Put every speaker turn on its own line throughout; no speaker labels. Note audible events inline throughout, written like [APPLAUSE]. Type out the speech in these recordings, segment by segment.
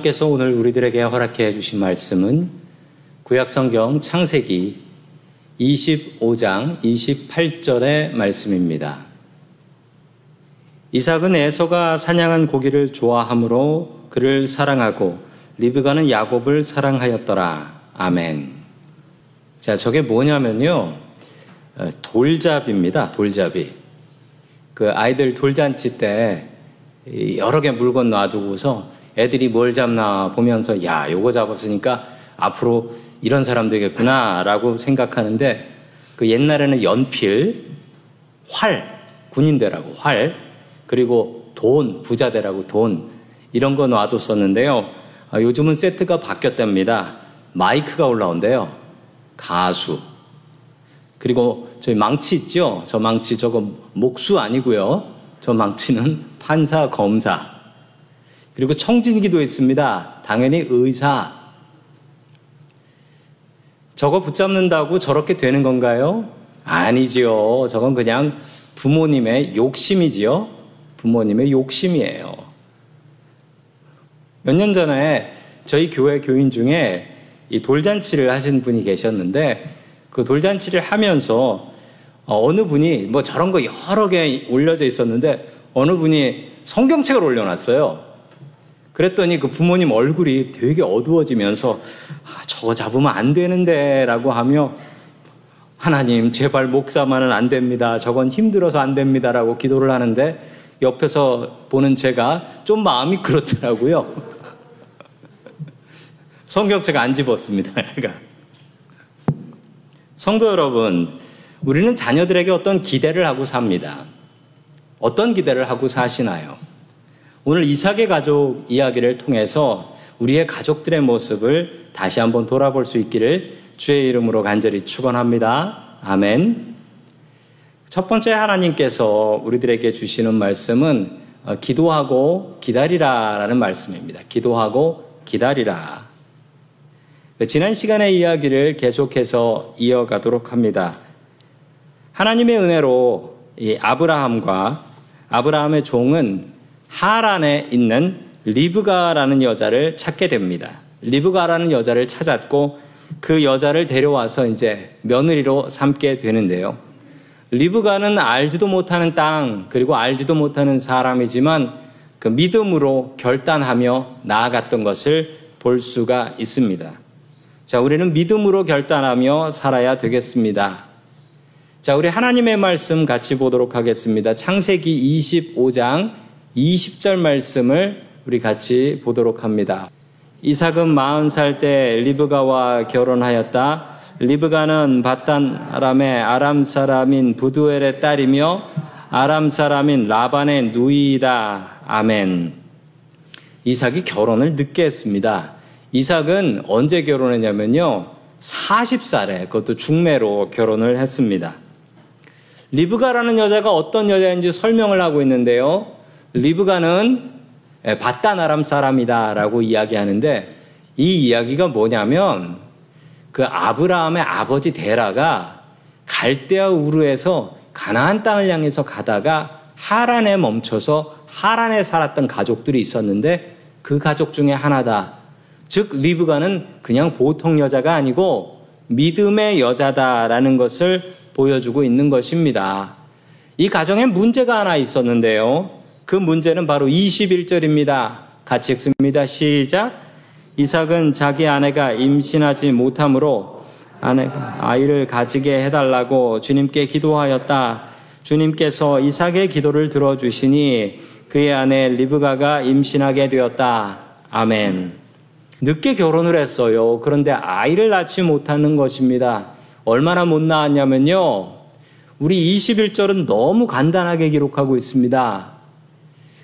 하나님께서 오늘 우리들에게 허락해 주신 말씀은 구약성경 창세기 25장 28절의 말씀입니다. 이삭은 에서가 사냥한 고기를 좋아하므로 그를 사랑하고 리브가는 야곱을 사랑하였더라. 아멘. 자, 저게 뭐냐면요. 어, 돌잡입니다. 돌잡이. 그 아이들 돌잔치 때 여러 개 물건 놔두고서 애들이 뭘 잡나 보면서 야, 요거 잡았으니까 앞으로 이런 사람 되겠구나라고 생각하는데 그 옛날에는 연필, 활, 군인대라고 활, 그리고 돈, 부자대라고 돈 이런 거 놔뒀었는데요. 아, 요즘은 세트가 바뀌었답니다. 마이크가 올라온대요. 가수. 그리고 저희 망치 있죠? 저 망치 저거 목수 아니고요. 저 망치는 판사, 검사. 그리고 청진기도 있습니다. 당연히 의사. 저거 붙잡는다고 저렇게 되는 건가요? 아니지요. 저건 그냥 부모님의 욕심이지요. 부모님의 욕심이에요. 몇 년 전에 저희 교회 교인 중에 이 돌잔치를 하신 분이 계셨는데 그 돌잔치를 하면서 어느 분이 뭐 저런 거 여러 개 올려져 있었는데 어느 분이 성경책을 올려놨어요. 그랬더니 그 부모님 얼굴이 되게 어두워지면서 아, 저거 잡으면 안 되는데 라고 하며 하나님 제발 목사만은 안 됩니다. 저건 힘들어서 안 됩니다 라고 기도를 하는데 옆에서 보는 제가 좀 마음이 그렇더라고요. [LAUGHS] 성경책 안 집었습니다. 성도 여러분, 우리는 자녀들에게 어떤 기대를 하고 삽니다. 어떤 기대를 하고 사시나요? 오늘 이삭의 가족 이야기를 통해서 우리의 가족들의 모습을 다시 한번 돌아볼 수 있기를 주의 이름으로 간절히 축원합니다. 아멘. 첫 번째 하나님께서 우리들에게 주시는 말씀은 어, 기도하고 기다리라라는 말씀입니다. 기도하고 기다리라. 지난 시간의 이야기를 계속해서 이어가도록 합니다. 하나님의 은혜로 이 아브라함과 아브라함의 종은 하란에 있는 리브가라는 여자를 찾게 됩니다. 리브가라는 여자를 찾았고 그 여자를 데려와서 이제 며느리로 삼게 되는데요. 리브가는 알지도 못하는 땅, 그리고 알지도 못하는 사람이지만 그 믿음으로 결단하며 나아갔던 것을 볼 수가 있습니다. 자, 우리는 믿음으로 결단하며 살아야 되겠습니다. 자, 우리 하나님의 말씀 같이 보도록 하겠습니다. 창세기 25장 20절 말씀을 우리 같이 보도록 합니다. 이삭은 마흔 살때 리브가와 결혼하였다. 리브가는 바단 아람의 아람 사람인 부두엘의 딸이며 아람 사람인 라반의 누이다. 아멘. 이삭이 결혼을 늦게 했습니다. 이삭은 언제 결혼했냐면요. 40살에 그것도 중매로 결혼을 했습니다. 리브가라는 여자가 어떤 여자인지 설명을 하고 있는데요. 리브가는 바단 아람 사람이다라고 이야기하는데 이 이야기가 뭐냐면 그 아브라함의 아버지 데라가 갈대아 우르에서 가나안 땅을 향해서 가다가 하란에 멈춰서 하란에 살았던 가족들이 있었는데 그 가족 중에 하나다. 즉 리브가는 그냥 보통 여자가 아니고 믿음의 여자다라는 것을 보여주고 있는 것입니다. 이 가정에 문제가 하나 있었는데요. 그 문제는 바로 21절입니다. 같이 읽습니다. 시작. 이삭은 자기 아내가 임신하지 못하므로 아내가 아이를 가지게 해달라고 주님께 기도하였다. 주님께서 이삭의 기도를 들어주시니 그의 아내 리브가가 임신하게 되었다. 아멘. 늦게 결혼을 했어요. 그런데 아이를 낳지 못하는 것입니다. 얼마나 못 낳았냐면요. 우리 21절은 너무 간단하게 기록하고 있습니다.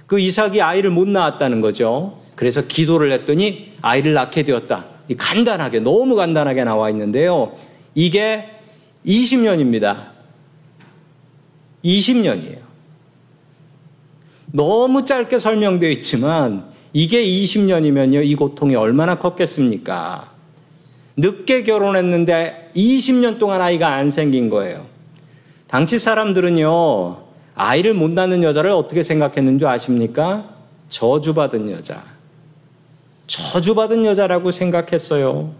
그 이삭이 아이를 못 낳았다는 거죠. 그래서 기도를 했더니 아이를 낳게 되었다. 간단하게, 너무 간단하게 나와 있는데요. 이게 20년입니다. 20년이에요. 너무 짧게 설명되어 있지만 이게 20년이면요. 이 고통이 얼마나 컸겠습니까? 늦게 결혼했는데 20년 동안 아이가 안 생긴 거예요. 당시 사람들은요. 아이를 못 낳는 여자를 어떻게 생각했는 줄 아십니까? 저주받은 여자. 저주받은 여자라고 생각했어요.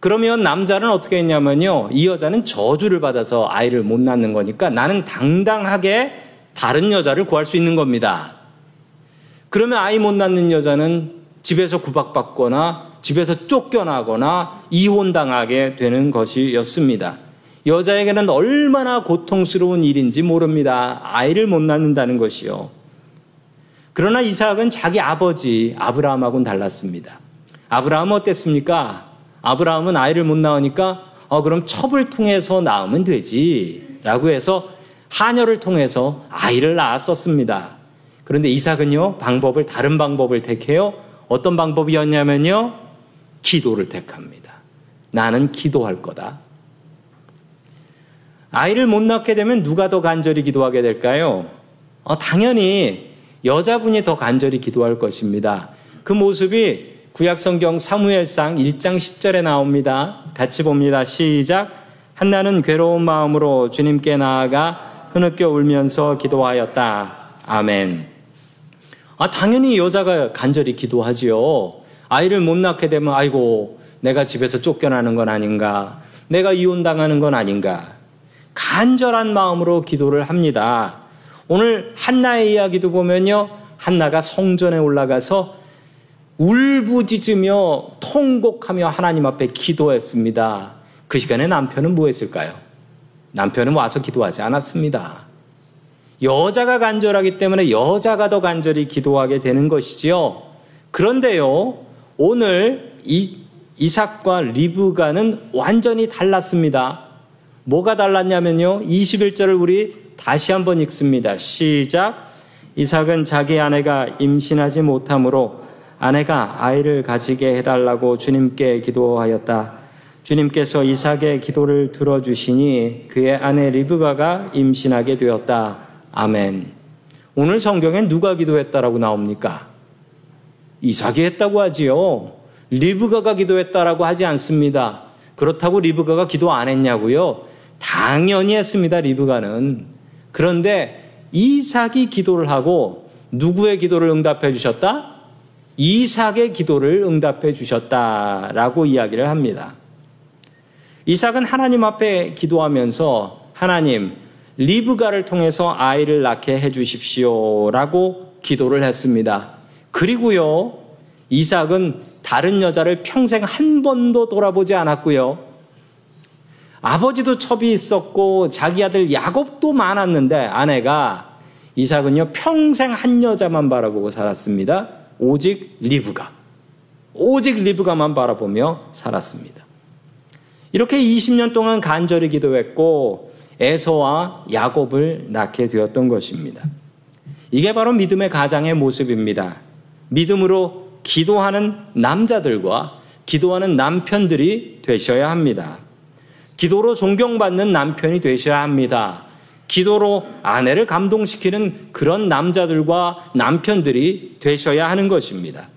그러면 남자는 어떻게 했냐면요. 이 여자는 저주를 받아서 아이를 못 낳는 거니까 나는 당당하게 다른 여자를 구할 수 있는 겁니다. 그러면 아이 못 낳는 여자는 집에서 구박받거나 집에서 쫓겨나거나 이혼당하게 되는 것이었습니다. 여자에게는 얼마나 고통스러운 일인지 모릅니다. 아이를 못 낳는다는 것이요. 그러나 이삭은 자기 아버지 아브라함하고는 달랐습니다. 아브라함은 어땠습니까? 아브라함은 아이를 못 낳으니까 어 그럼 첩을 통해서 낳으면 되지라고 해서 하녀를 통해서 아이를 낳았었습니다. 그런데 이삭은요 방법을 다른 방법을 택해요. 어떤 방법이었냐면요 기도를 택합니다. 나는 기도할 거다. 아이를 못 낳게 되면 누가 더 간절히 기도하게 될까요? 어, 당연히 여자분이 더 간절히 기도할 것입니다. 그 모습이 구약성경 사무엘상 1장 10절에 나옵니다. 같이 봅니다. 시작. 한나는 괴로운 마음으로 주님께 나아가 흐느껴 울면서 기도하였다. 아멘. 아, 당연히 여자가 간절히 기도하지요. 아이를 못 낳게 되면, 아이고, 내가 집에서 쫓겨나는 건 아닌가. 내가 이혼당하는 건 아닌가. 간절한 마음으로 기도를 합니다. 오늘 한나의 이야기도 보면요. 한나가 성전에 올라가서 울부짖으며 통곡하며 하나님 앞에 기도했습니다. 그 시간에 남편은 뭐 했을까요? 남편은 와서 기도하지 않았습니다. 여자가 간절하기 때문에 여자가 더 간절히 기도하게 되는 것이지요. 그런데요, 오늘 이, 이삭과 리브가는 완전히 달랐습니다. 뭐가 달랐냐면요. 21절을 우리 다시 한번 읽습니다. 시작. 이삭은 자기 아내가 임신하지 못하므로 아내가 아이를 가지게 해달라고 주님께 기도하였다. 주님께서 이삭의 기도를 들어주시니 그의 아내 리브가가 임신하게 되었다. 아멘. 오늘 성경엔 누가 기도했다라고 나옵니까? 이삭이 했다고 하지요. 리브가가 기도했다라고 하지 않습니다. 그렇다고 리브가가 기도 안 했냐고요? 당연히 했습니다. 리브가는. 그런데 이삭이 기도를 하고 누구의 기도를 응답해 주셨다? 이삭의 기도를 응답해 주셨다라고 이야기를 합니다. 이삭은 하나님 앞에 기도하면서 하나님 리브가를 통해서 아이를 낳게 해 주십시오라고 기도를 했습니다. 그리고요. 이삭은 다른 여자를 평생 한 번도 돌아보지 않았고요. 아버지도 첩이 있었고 자기 아들 야곱도 많았는데 아내가 이삭은요 평생 한 여자만 바라보고 살았습니다. 오직 리브가. 오직 리브가만 바라보며 살았습니다. 이렇게 20년 동안 간절히 기도했고 에서와 야곱을 낳게 되었던 것입니다. 이게 바로 믿음의 가장의 모습입니다. 믿음으로 기도하는 남자들과 기도하는 남편들이 되셔야 합니다. 기도로 존경받는 남편이 되셔야 합니다. 기도로 아내를 감동시키는 그런 남자들과 남편들이 되셔야 하는 것입니다.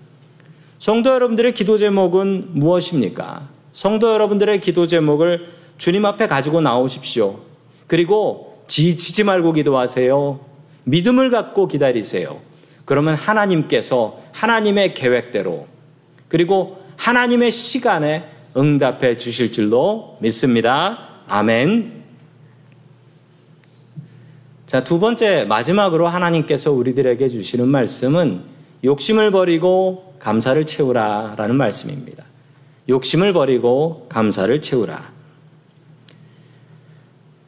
성도 여러분들의 기도 제목은 무엇입니까? 성도 여러분들의 기도 제목을 주님 앞에 가지고 나오십시오. 그리고 지치지 말고 기도하세요. 믿음을 갖고 기다리세요. 그러면 하나님께서 하나님의 계획대로 그리고 하나님의 시간에 응답해 주실 줄로 믿습니다. 아멘. 자, 두 번째, 마지막으로 하나님께서 우리들에게 주시는 말씀은 욕심을 버리고 감사를 채우라 라는 말씀입니다. 욕심을 버리고 감사를 채우라.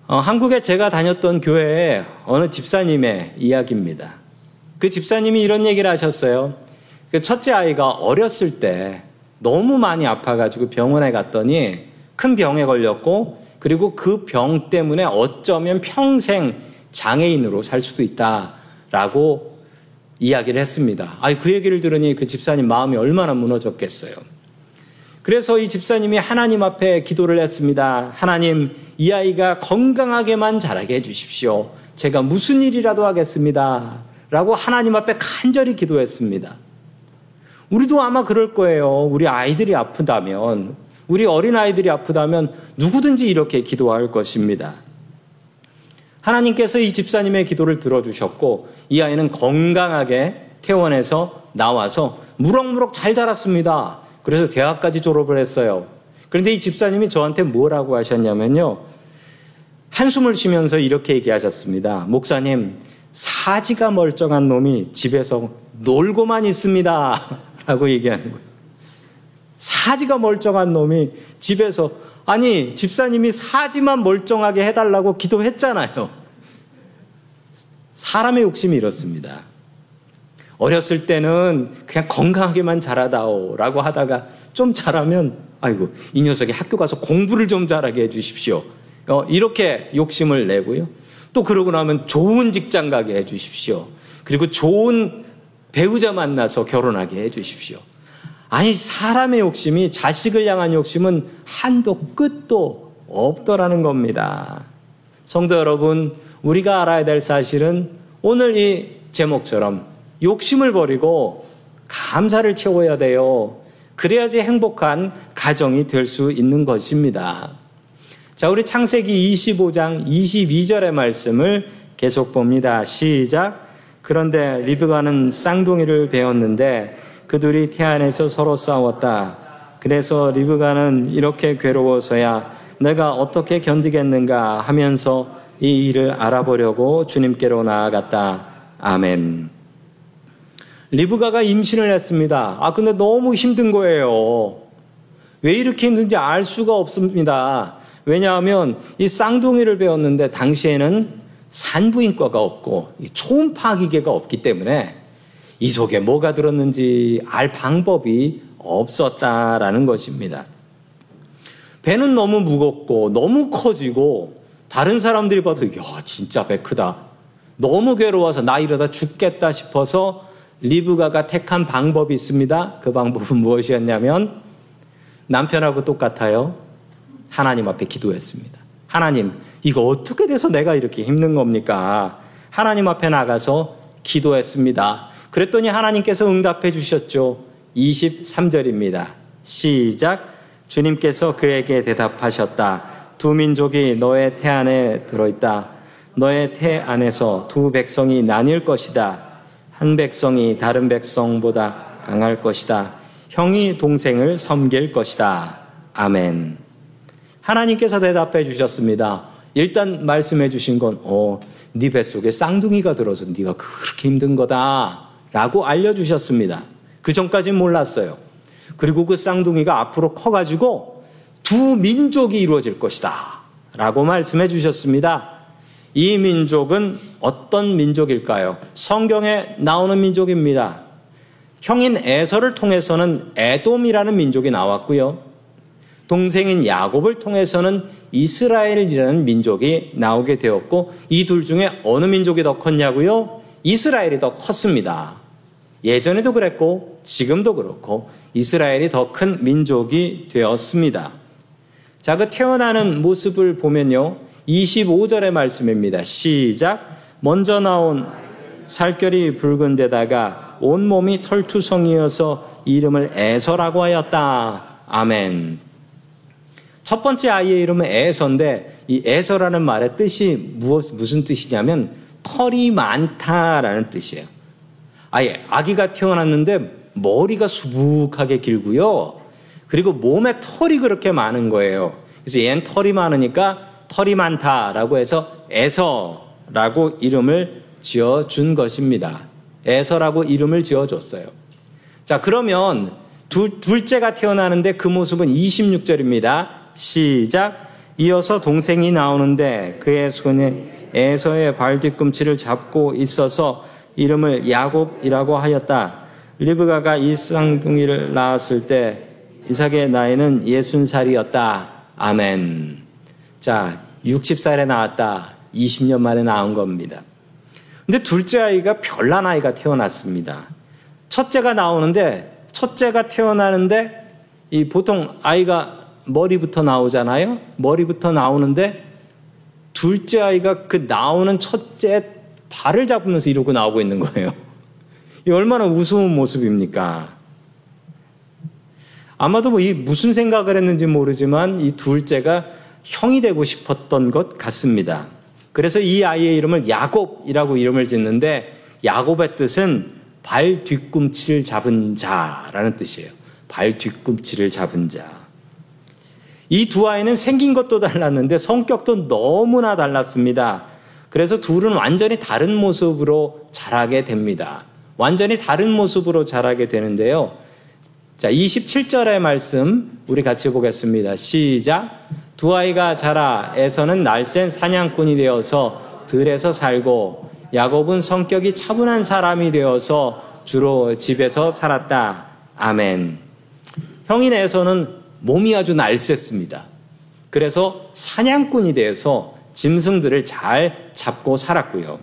어, 한국에 제가 다녔던 교회에 어느 집사님의 이야기입니다. 그 집사님이 이런 얘기를 하셨어요. 그 첫째 아이가 어렸을 때 너무 많이 아파가지고 병원에 갔더니 큰 병에 걸렸고 그리고 그 병 때문에 어쩌면 평생 장애인으로 살 수도 있다라고 이야기를 했습니다. 아, 그 얘기를 들으니 그 집사님 마음이 얼마나 무너졌겠어요. 그래서 이 집사님이 하나님 앞에 기도를 했습니다. 하나님, 이 아이가 건강하게만 자라게 해주십시오. 제가 무슨 일이라도 하겠습니다. 라고 하나님 앞에 간절히 기도했습니다. 우리도 아마 그럴 거예요. 우리 아이들이 아프다면, 우리 어린아이들이 아프다면 누구든지 이렇게 기도할 것입니다. 하나님께서 이 집사님의 기도를 들어주셨고 이 아이는 건강하게 퇴원해서 나와서 무럭무럭 잘 자랐습니다. 그래서 대학까지 졸업을 했어요. 그런데 이 집사님이 저한테 뭐라고 하셨냐면요. 한숨을 쉬면서 이렇게 얘기하셨습니다. 목사님, 사지가 멀쩡한 놈이 집에서 놀고만 있습니다. 라고 얘기하는 거예요. 사지가 멀쩡한 놈이 집에서, 아니, 집사님이 사지만 멀쩡하게 해달라고 기도했잖아요. 사람의 욕심이 이렇습니다. 어렸을 때는 그냥 건강하게만 자라다오 라고 하다가 좀 자라면 아이고 이 녀석이 학교 가서 공부를 좀 잘하게 해주십시오. 어, 이렇게 욕심을 내고요. 또 그러고 나면 좋은 직장 가게 해주십시오. 그리고 좋은 배우자 만나서 결혼하게 해주십시오. 아니 사람의 욕심이 자식을 향한 욕심은 한도 끝도 없더라는 겁니다. 성도 여러분, 우리가 알아야 될 사실은 오늘 이 제목처럼 욕심을 버리고 감사를 채워야 돼요. 그래야지 행복한 가정이 될 수 있는 것입니다. 자, 우리 창세기 25장 22절의 말씀을 계속 봅니다. 시작. 그런데 리브가는 쌍둥이를 배웠는데 그들이 태안에서 서로 싸웠다. 그래서 리브가는 이렇게 괴로워서야 내가 어떻게 견디겠는가 하면서 이 일을 알아보려고 주님께로 나아갔다. 아멘. 리브가가 임신을 했습니다. 아, 근데 너무 힘든 거예요. 왜 이렇게 힘든지 알 수가 없습니다. 왜냐하면 이 쌍둥이를 배웠는데 당시에는 산부인과가 없고 초음파 기계가 없기 때문에 이 속에 뭐가 들었는지 알 방법이 없었다라는 것입니다. 배는 너무 무겁고 너무 커지고 다른 사람들이 봐도 야 진짜 배 크다. 너무 괴로워서 나 이러다 죽겠다 싶어서 리브가가 택한 방법이 있습니다. 그 방법은 [LAUGHS] 무엇이었냐면 남편하고 똑같아요. 하나님 앞에 기도했습니다. 하나님, 이거 어떻게 돼서 내가 이렇게 힘든 겁니까? 하나님 앞에 나가서 기도했습니다. 그랬더니 하나님께서 응답해 주셨죠. 23절입니다. 시작. 주님께서 그에게 대답하셨다. 두 민족이 너의 태 안에 들어있다. 너의 태 안에서 두 백성이 나뉠 것이다. 한 백성이 다른 백성보다 강할 것이다. 형이 동생을 섬길 것이다. 아멘. 하나님께서 대답해 주셨습니다. 일단 말씀해 주신 건, 어, 네 뱃속에 쌍둥이가 들어서 네가 그렇게 힘든 거다. 라고 알려주셨습니다. 그 전까지는 몰랐어요. 그리고 그 쌍둥이가 앞으로 커가지고 두 민족이 이루어질 것이다. 라고 말씀해 주셨습니다. 이 민족은 어떤 민족일까요? 성경에 나오는 민족입니다. 형인 에서를 통해서는 에돔이라는 민족이 나왔고요. 동생인 야곱을 통해서는 이스라엘이라는 민족이 나오게 되었고 이 둘 중에 어느 민족이 더 컸냐고요? 이스라엘이 더 컸습니다. 예전에도 그랬고 지금도 그렇고 이스라엘이 더 큰 민족이 되었습니다. 자, 그 태어나는 모습을 보면요. 25절의 말씀입니다. 시작. 먼저 나온 살결이 붉은 데다가 온몸이 털투성이어서 이름을 에서라고 하였다. 아멘. 첫 번째 아이의 이름은 에서인데 이 에서라는 말의 뜻이 무엇, 무슨 뜻이냐면 털이 많다라는 뜻이에요. 아예 아기가 태어났는데 머리가 수북하게 길고요. 그리고 몸에 털이 그렇게 많은 거예요. 그래서 얘는 털이 많으니까 털이 많다라고 해서 에서라고 이름을 지어 준 것입니다. 에서라고 이름을 지어 줬어요. 자, 그러면 두, 둘째가 태어나는데 그 모습은 26절입니다. 시작. 이어서 동생이 나오는데 그의 손에 에서의 발 뒤꿈치를 잡고 있어서 이름을 야곱이라고 하였다. 리브가가 이 쌍둥이를 낳았을 때 이삭의 나이는 예순 살이었다. 아멘. 자, 60살에 나왔다. 20년 만에 나온 겁니다. 근데 둘째 아이가 별난 아이가 태어났습니다. 첫째가 나오는데, 첫째가 태어나는데, 이 보통 아이가 머리부터 나오잖아요? 머리부터 나오는데, 둘째 아이가 그 나오는 첫째 발을 잡으면서 이러고 나오고 있는 거예요. [LAUGHS] 이 얼마나 우스운 모습입니까? 아마도 뭐 이 무슨 생각을 했는지 모르지만 이 둘째가 형이 되고 싶었던 것 같습니다. 그래서 이 아이의 이름을 야곱이라고 이름을 짓는데 야곱의 뜻은 발 뒤꿈치를 잡은 자라는 뜻이에요. 발 뒤꿈치를 잡은 자. 이 두 아이는 생긴 것도 달랐는데 성격도 너무나 달랐습니다. 그래서 둘은 완전히 다른 모습으로 자라게 됩니다. 완전히 다른 모습으로 자라게 되는데요. 자, 27절의 말씀 우리 같이 보겠습니다. 시작. 두 아이가 자라 에서는 날쌘 사냥꾼이 되어서 들에서 살고 야곱은 성격이 차분한 사람이 되어서 주로 집에서 살았다. 아멘. 형인에서는 몸이 아주 날쌔습니다. 그래서 사냥꾼이 되어서 짐승들을 잘 잡고 살았고요.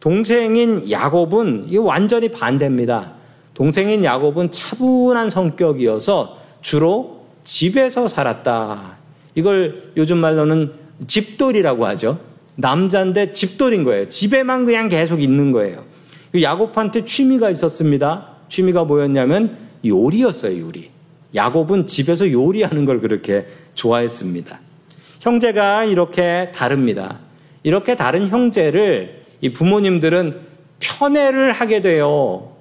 동생인 야곱은 이 완전히 반대입니다. 동생인 야곱은 차분한 성격이어서 주로 집에서 살았다. 이걸 요즘 말로는 집돌이라고 하죠. 남자인데 집돌인 거예요. 집에만 그냥 계속 있는 거예요. 야곱한테 취미가 있었습니다. 취미가 뭐였냐면 요리였어요, 요리. 야곱은 집에서 요리하는 걸 그렇게 좋아했습니다. 형제가 이렇게 다릅니다. 이렇게 다른 형제를 이 부모님들은 편애를 하게 돼요.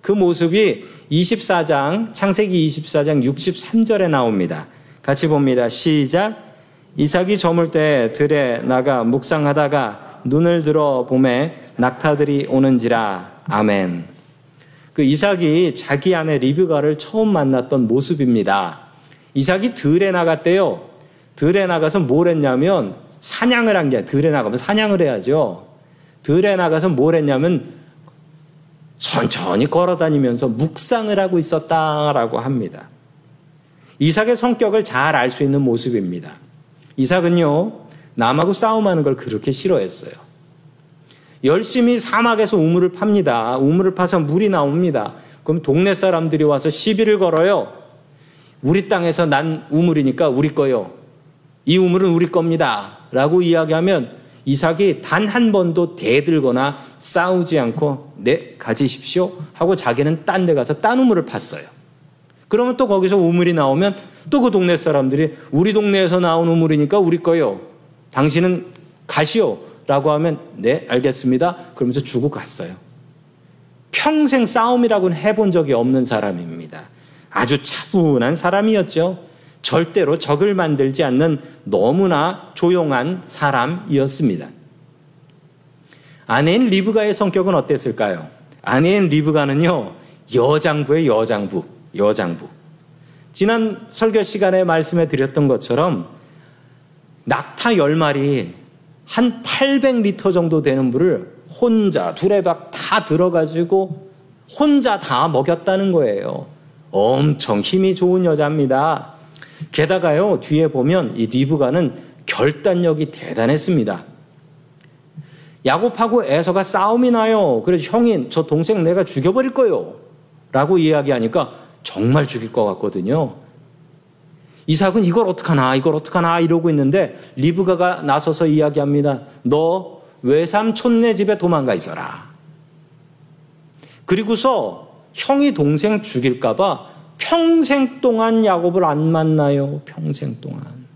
그 모습이 24장, 창세기 24장 63절에 나옵니다. 같이 봅니다. 시작. 이삭이 저물 때 들에 나가 묵상하다가 눈을 들어 봄에 낙타들이 오는지라. 아멘. 그 이삭이 자기 아내 리브가를 처음 만났던 모습입니다. 이삭이 들에 나갔대요. 들에 나가서 뭘 했냐면 사냥을 한 게 들에 나가면 사냥을 해야죠. 들에 나가서 뭘 했냐면 천천히 걸어 다니면서 묵상을 하고 있었다라고 합니다. 이삭의 성격을 잘 알 수 있는 모습입니다. 이삭은요, 남하고 싸움하는 걸 그렇게 싫어했어요. 열심히 사막에서 우물을 팝니다. 우물을 파서 물이 나옵니다. 그럼 동네 사람들이 와서 시비를 걸어요. 우리 땅에서 난 우물이니까 우리 거요. 이 우물은 우리 겁니다. 라고 이야기하면 이삭이 단 한 번도 대들거나 싸우지 않고 네 가지십시오 하고 자기는 딴 데 가서 딴 우물을 팠어요. 그러면 또 거기서 우물이 나오면 또 그 동네 사람들이 우리 동네에서 나온 우물이니까 우리 거요. 당신은 가시오. 라고 하면 네 알겠습니다. 그러면서 주고 갔어요. 평생 싸움이라고는 해본 적이 없는 사람입니다. 아주 차분한 사람이었죠. 절대로 적을 만들지 않는 너무나 조용한 사람이었습니다. 아내인 리브가의 성격은 어땠을까요? 아내인 리브가는요, 여장부의 여장부, 여장부. 지난 설교 시간에 말씀해 드렸던 것처럼 낙타 10마리 한 800리터 정도 되는 물을 혼자 두레박 다 들어가지고 혼자 다 먹였다는 거예요. 엄청 힘이 좋은 여자입니다. 게다가요, 뒤에 보면 이 리브가는 결단력이 대단했습니다. 야곱하고 에서가 싸움이 나요. 그래서 형인, 저 동생 내가 죽여버릴 거요. 라고 이야기하니까 정말 죽일 것 같거든요. 이삭은 이걸 어떡하나, 이걸 어떡하나 이러고 있는데 리브가가 나서서 이야기합니다. 너 외삼촌네 집에 도망가 있어라. 그리고서 형이 동생 죽일까봐 평생 동안 야곱을 안 만나요. 평생 동안.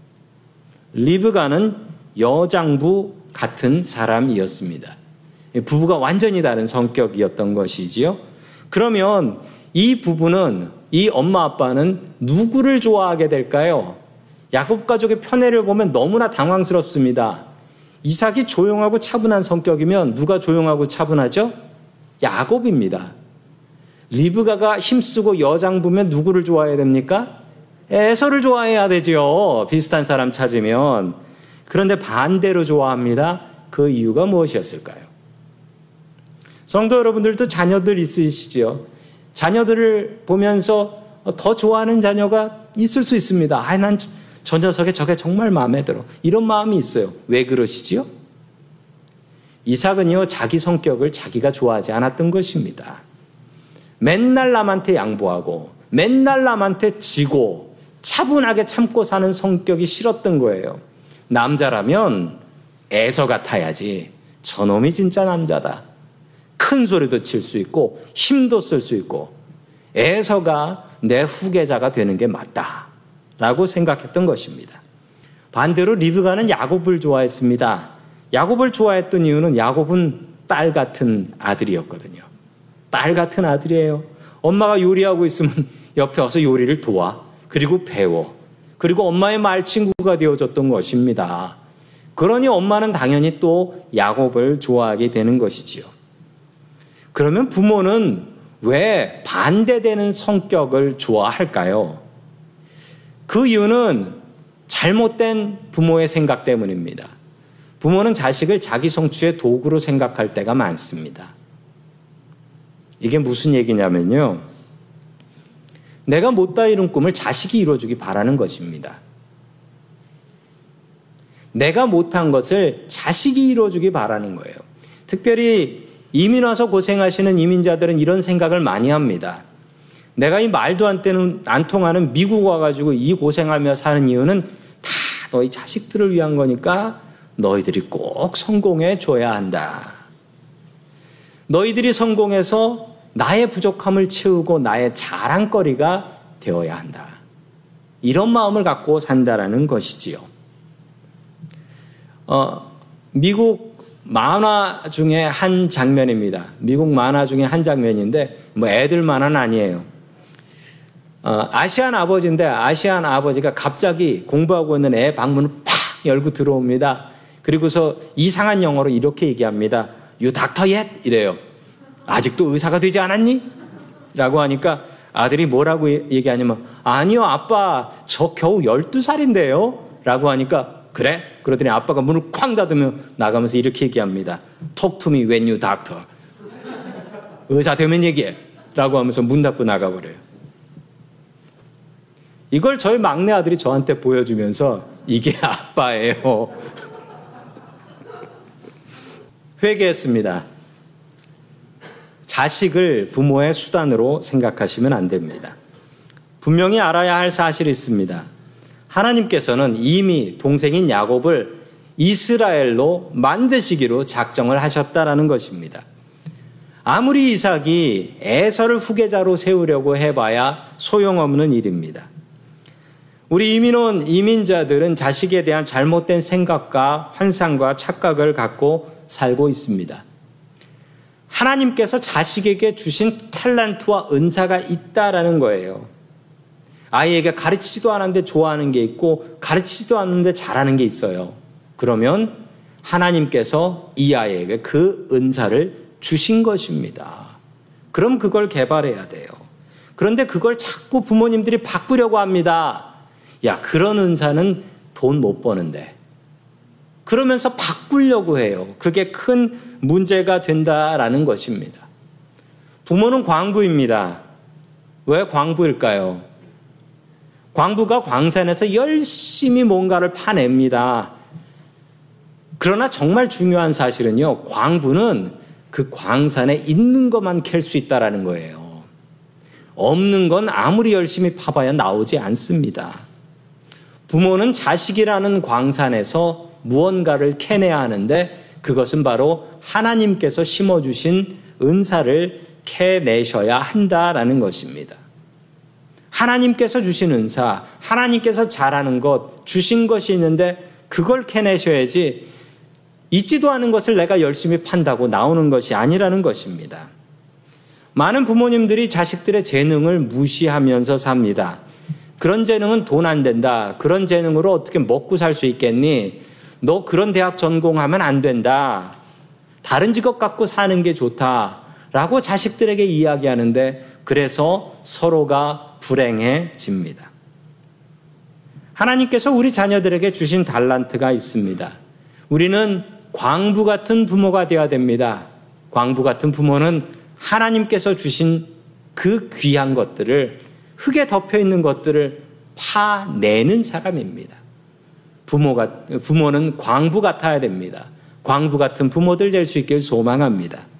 리브가는 여장부 같은 사람이었습니다. 부부가 완전히 다른 성격이었던 것이지요. 그러면 이 부부는 이 엄마 아빠는 누구를 좋아하게 될까요? 야곱 가족의 편애를 보면 너무나 당황스럽습니다. 이삭이 조용하고 차분한 성격이면 누가 조용하고 차분하죠? 야곱입니다. 리브가가 힘쓰고 여장부면 누구를 좋아해야 됩니까? 에서를 좋아해야 되죠. 비슷한 사람 찾으면. 그런데 반대로 좋아합니다. 그 이유가 무엇이었을까요? 성도 여러분들도 자녀들 있으시죠? 자녀들을 보면서 더 좋아하는 자녀가 있을 수 있습니다. 아, 난 저 녀석의 저게 정말 마음에 들어. 이런 마음이 있어요. 왜 그러시지요? 이삭은요, 자기 성격을 자기가 좋아하지 않았던 것입니다. 맨날 남한테 양보하고 맨날 남한테 지고 차분하게 참고 사는 성격이 싫었던 거예요. 남자라면 애서 같아야지. 저놈이 진짜 남자다. 큰 소리도 칠 수 있고 힘도 쓸 수 있고 애서가 내 후계자가 되는 게 맞다. 라고 생각했던 것입니다. 반대로 리브가는 야곱을 좋아했습니다. 야곱을 좋아했던 이유는 야곱은 딸 같은 아들이었거든요. 딸 같은 아들이에요. 엄마가 요리하고 있으면 [LAUGHS] 옆에 와서 요리를 도와. 그리고 배워. 그리고 엄마의 말 친구가 되어줬던 것입니다. 그러니 엄마는 당연히 또 야곱을 좋아하게 되는 것이지요. 그러면 부모는 왜 반대되는 성격을 좋아할까요? 그 이유는 잘못된 부모의 생각 때문입니다. 부모는 자식을 자기 성취의 도구로 생각할 때가 많습니다. 이게 무슨 얘기냐면요. 내가 못다 이룬 꿈을 자식이 이루어주기 바라는 것입니다. 내가 못한 것을 자식이 이루어주기 바라는 거예요. 특별히 이민 와서 고생하시는 이민자들은 이런 생각을 많이 합니다. 내가 이 말도 안 되는 안 통하는 미국 와가지고 이 고생하며 사는 이유는 다 너희 자식들을 위한 거니까 너희들이 꼭 성공해 줘야 한다. 너희들이 성공해서 나의 부족함을 채우고 나의 자랑거리가 되어야 한다. 이런 마음을 갖고 산다라는 것이지요. 어, 미국 만화 중에 한 장면입니다. 미국 만화 중에 한 장면인데, 뭐 애들 만화는 아니에요. 어, 아시안 아버지인데, 아시안 아버지가 갑자기 공부하고 있는 애 방문을 팍 열고 들어옵니다. 그리고서 이상한 영어로 이렇게 얘기합니다. You doctor yet? 이래요. 아직도 의사가 되지 않았니? 라고 하니까 아들이 뭐라고 얘기하냐면, 아니요, 아빠, 저 겨우 12살인데요? 라고 하니까, 그래? 그러더니 아빠가 문을 쾅 닫으면 나가면서 이렇게 얘기합니다. Talk to me when you doctor. 의사 되면 얘기해. 라고 하면서 문 닫고 나가버려요. 이걸 저희 막내 아들이 저한테 보여주면서 이게 [LAUGHS] 아빠예요. 회개했습니다. 자식을 부모의 수단으로 생각하시면 안 됩니다. 분명히 알아야 할 사실이 있습니다. 하나님께서는 이미 동생인 야곱을 이스라엘로 만드시기로 작정을 하셨다라는 것입니다. 아무리 이삭이 에서를 후계자로 세우려고 해봐야 소용없는 일입니다. 우리 이민 온 이민자들은 자식에 대한 잘못된 생각과 환상과 착각을 갖고 살고 있습니다. 하나님께서 자식에게 주신 탤런트와 은사가 있다라는 거예요. 아이에게 가르치지도 않았는데 좋아하는 게 있고 가르치지도 않는데 잘하는 게 있어요. 그러면 하나님께서 이 아이에게 그 은사를 주신 것입니다. 그럼 그걸 개발해야 돼요. 그런데 그걸 자꾸 부모님들이 바꾸려고 합니다. 야, 그런 은사는 돈 못 버는데. 그러면서 바꾸려고 해요. 그게 큰 문제가 된다라는 것입니다. 부모는 광부입니다. 왜 광부일까요? 광부가 광산에서 열심히 뭔가를 파냅니다. 그러나 정말 중요한 사실은요, 광부는 그 광산에 있는 것만 캘 수 있다라는 거예요. 없는 건 아무리 열심히 파봐야 나오지 않습니다. 부모는 자식이라는 광산에서 무언가를 캐내야 하는데 그것은 바로 하나님께서 심어주신 은사를 캐내셔야 한다라는 것입니다. 하나님께서 주신 은사, 하나님께서 잘하는 것, 주신 것이 있는데 그걸 캐내셔야지 있지도 않은 것을 내가 열심히 판다고 나오는 것이 아니라는 것입니다. 많은 부모님들이 자식들의 재능을 무시하면서 삽니다. 그런 재능은 돈 안 된다. 그런 재능으로 어떻게 먹고 살 수 있겠니? 너 그런 대학 전공하면 안 된다. 다른 직업 갖고 사는 게 좋다. 라고 자식들에게 이야기하는데 그래서 서로가 불행해집니다. 하나님께서 우리 자녀들에게 주신 달란트가 있습니다. 우리는 광부 같은 부모가 되어야 됩니다. 광부 같은 부모는 하나님께서 주신 그 귀한 것들을 흙에 덮여 있는 것들을 파내는 사람입니다. 부모가 부모는 광부 같아야 됩니다. 광부 같은 부모들 될 수 있길 소망합니다.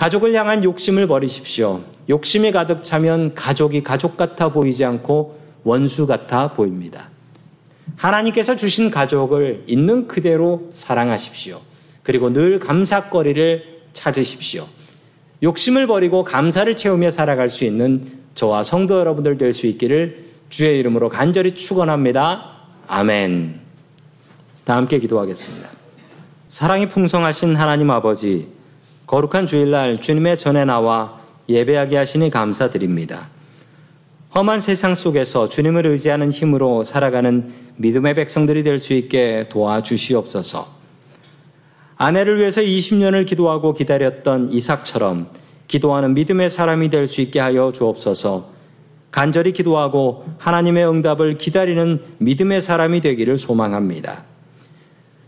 가족을 향한 욕심을 버리십시오. 욕심이 가득 차면 가족이 가족 같아 보이지 않고 원수 같아 보입니다. 하나님께서 주신 가족을 있는 그대로 사랑하십시오. 그리고 늘 감사거리를 찾으십시오. 욕심을 버리고 감사를 채우며 살아갈 수 있는 저와 성도 여러분들 될 수 있기를 주의 이름으로 간절히 축원합니다. 아멘. 다 함께 기도하겠습니다. 사랑이 풍성하신 하나님 아버지 거룩한 주일날 주님의 전에 나와 예배하게 하시니 감사드립니다. 험한 세상 속에서 주님을 의지하는 힘으로 살아가는 믿음의 백성들이 될 수 있게 도와주시옵소서. 아내를 위해서 20년을 기도하고 기다렸던 이삭처럼 기도하는 믿음의 사람이 될 수 있게 하여 주옵소서. 간절히 기도하고 하나님의 응답을 기다리는 믿음의 사람이 되기를 소망합니다.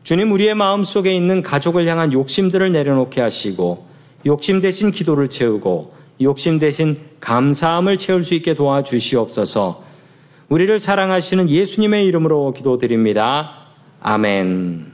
주님 우리의 마음 속에 있는 가족을 향한 욕심들을 내려놓게 하시고 욕심 대신 기도를 채우고 욕심 대신 감사함을 채울 수 있게 도와주시옵소서. 우리를 사랑하시는 예수님의 이름으로 기도드립니다. 아멘.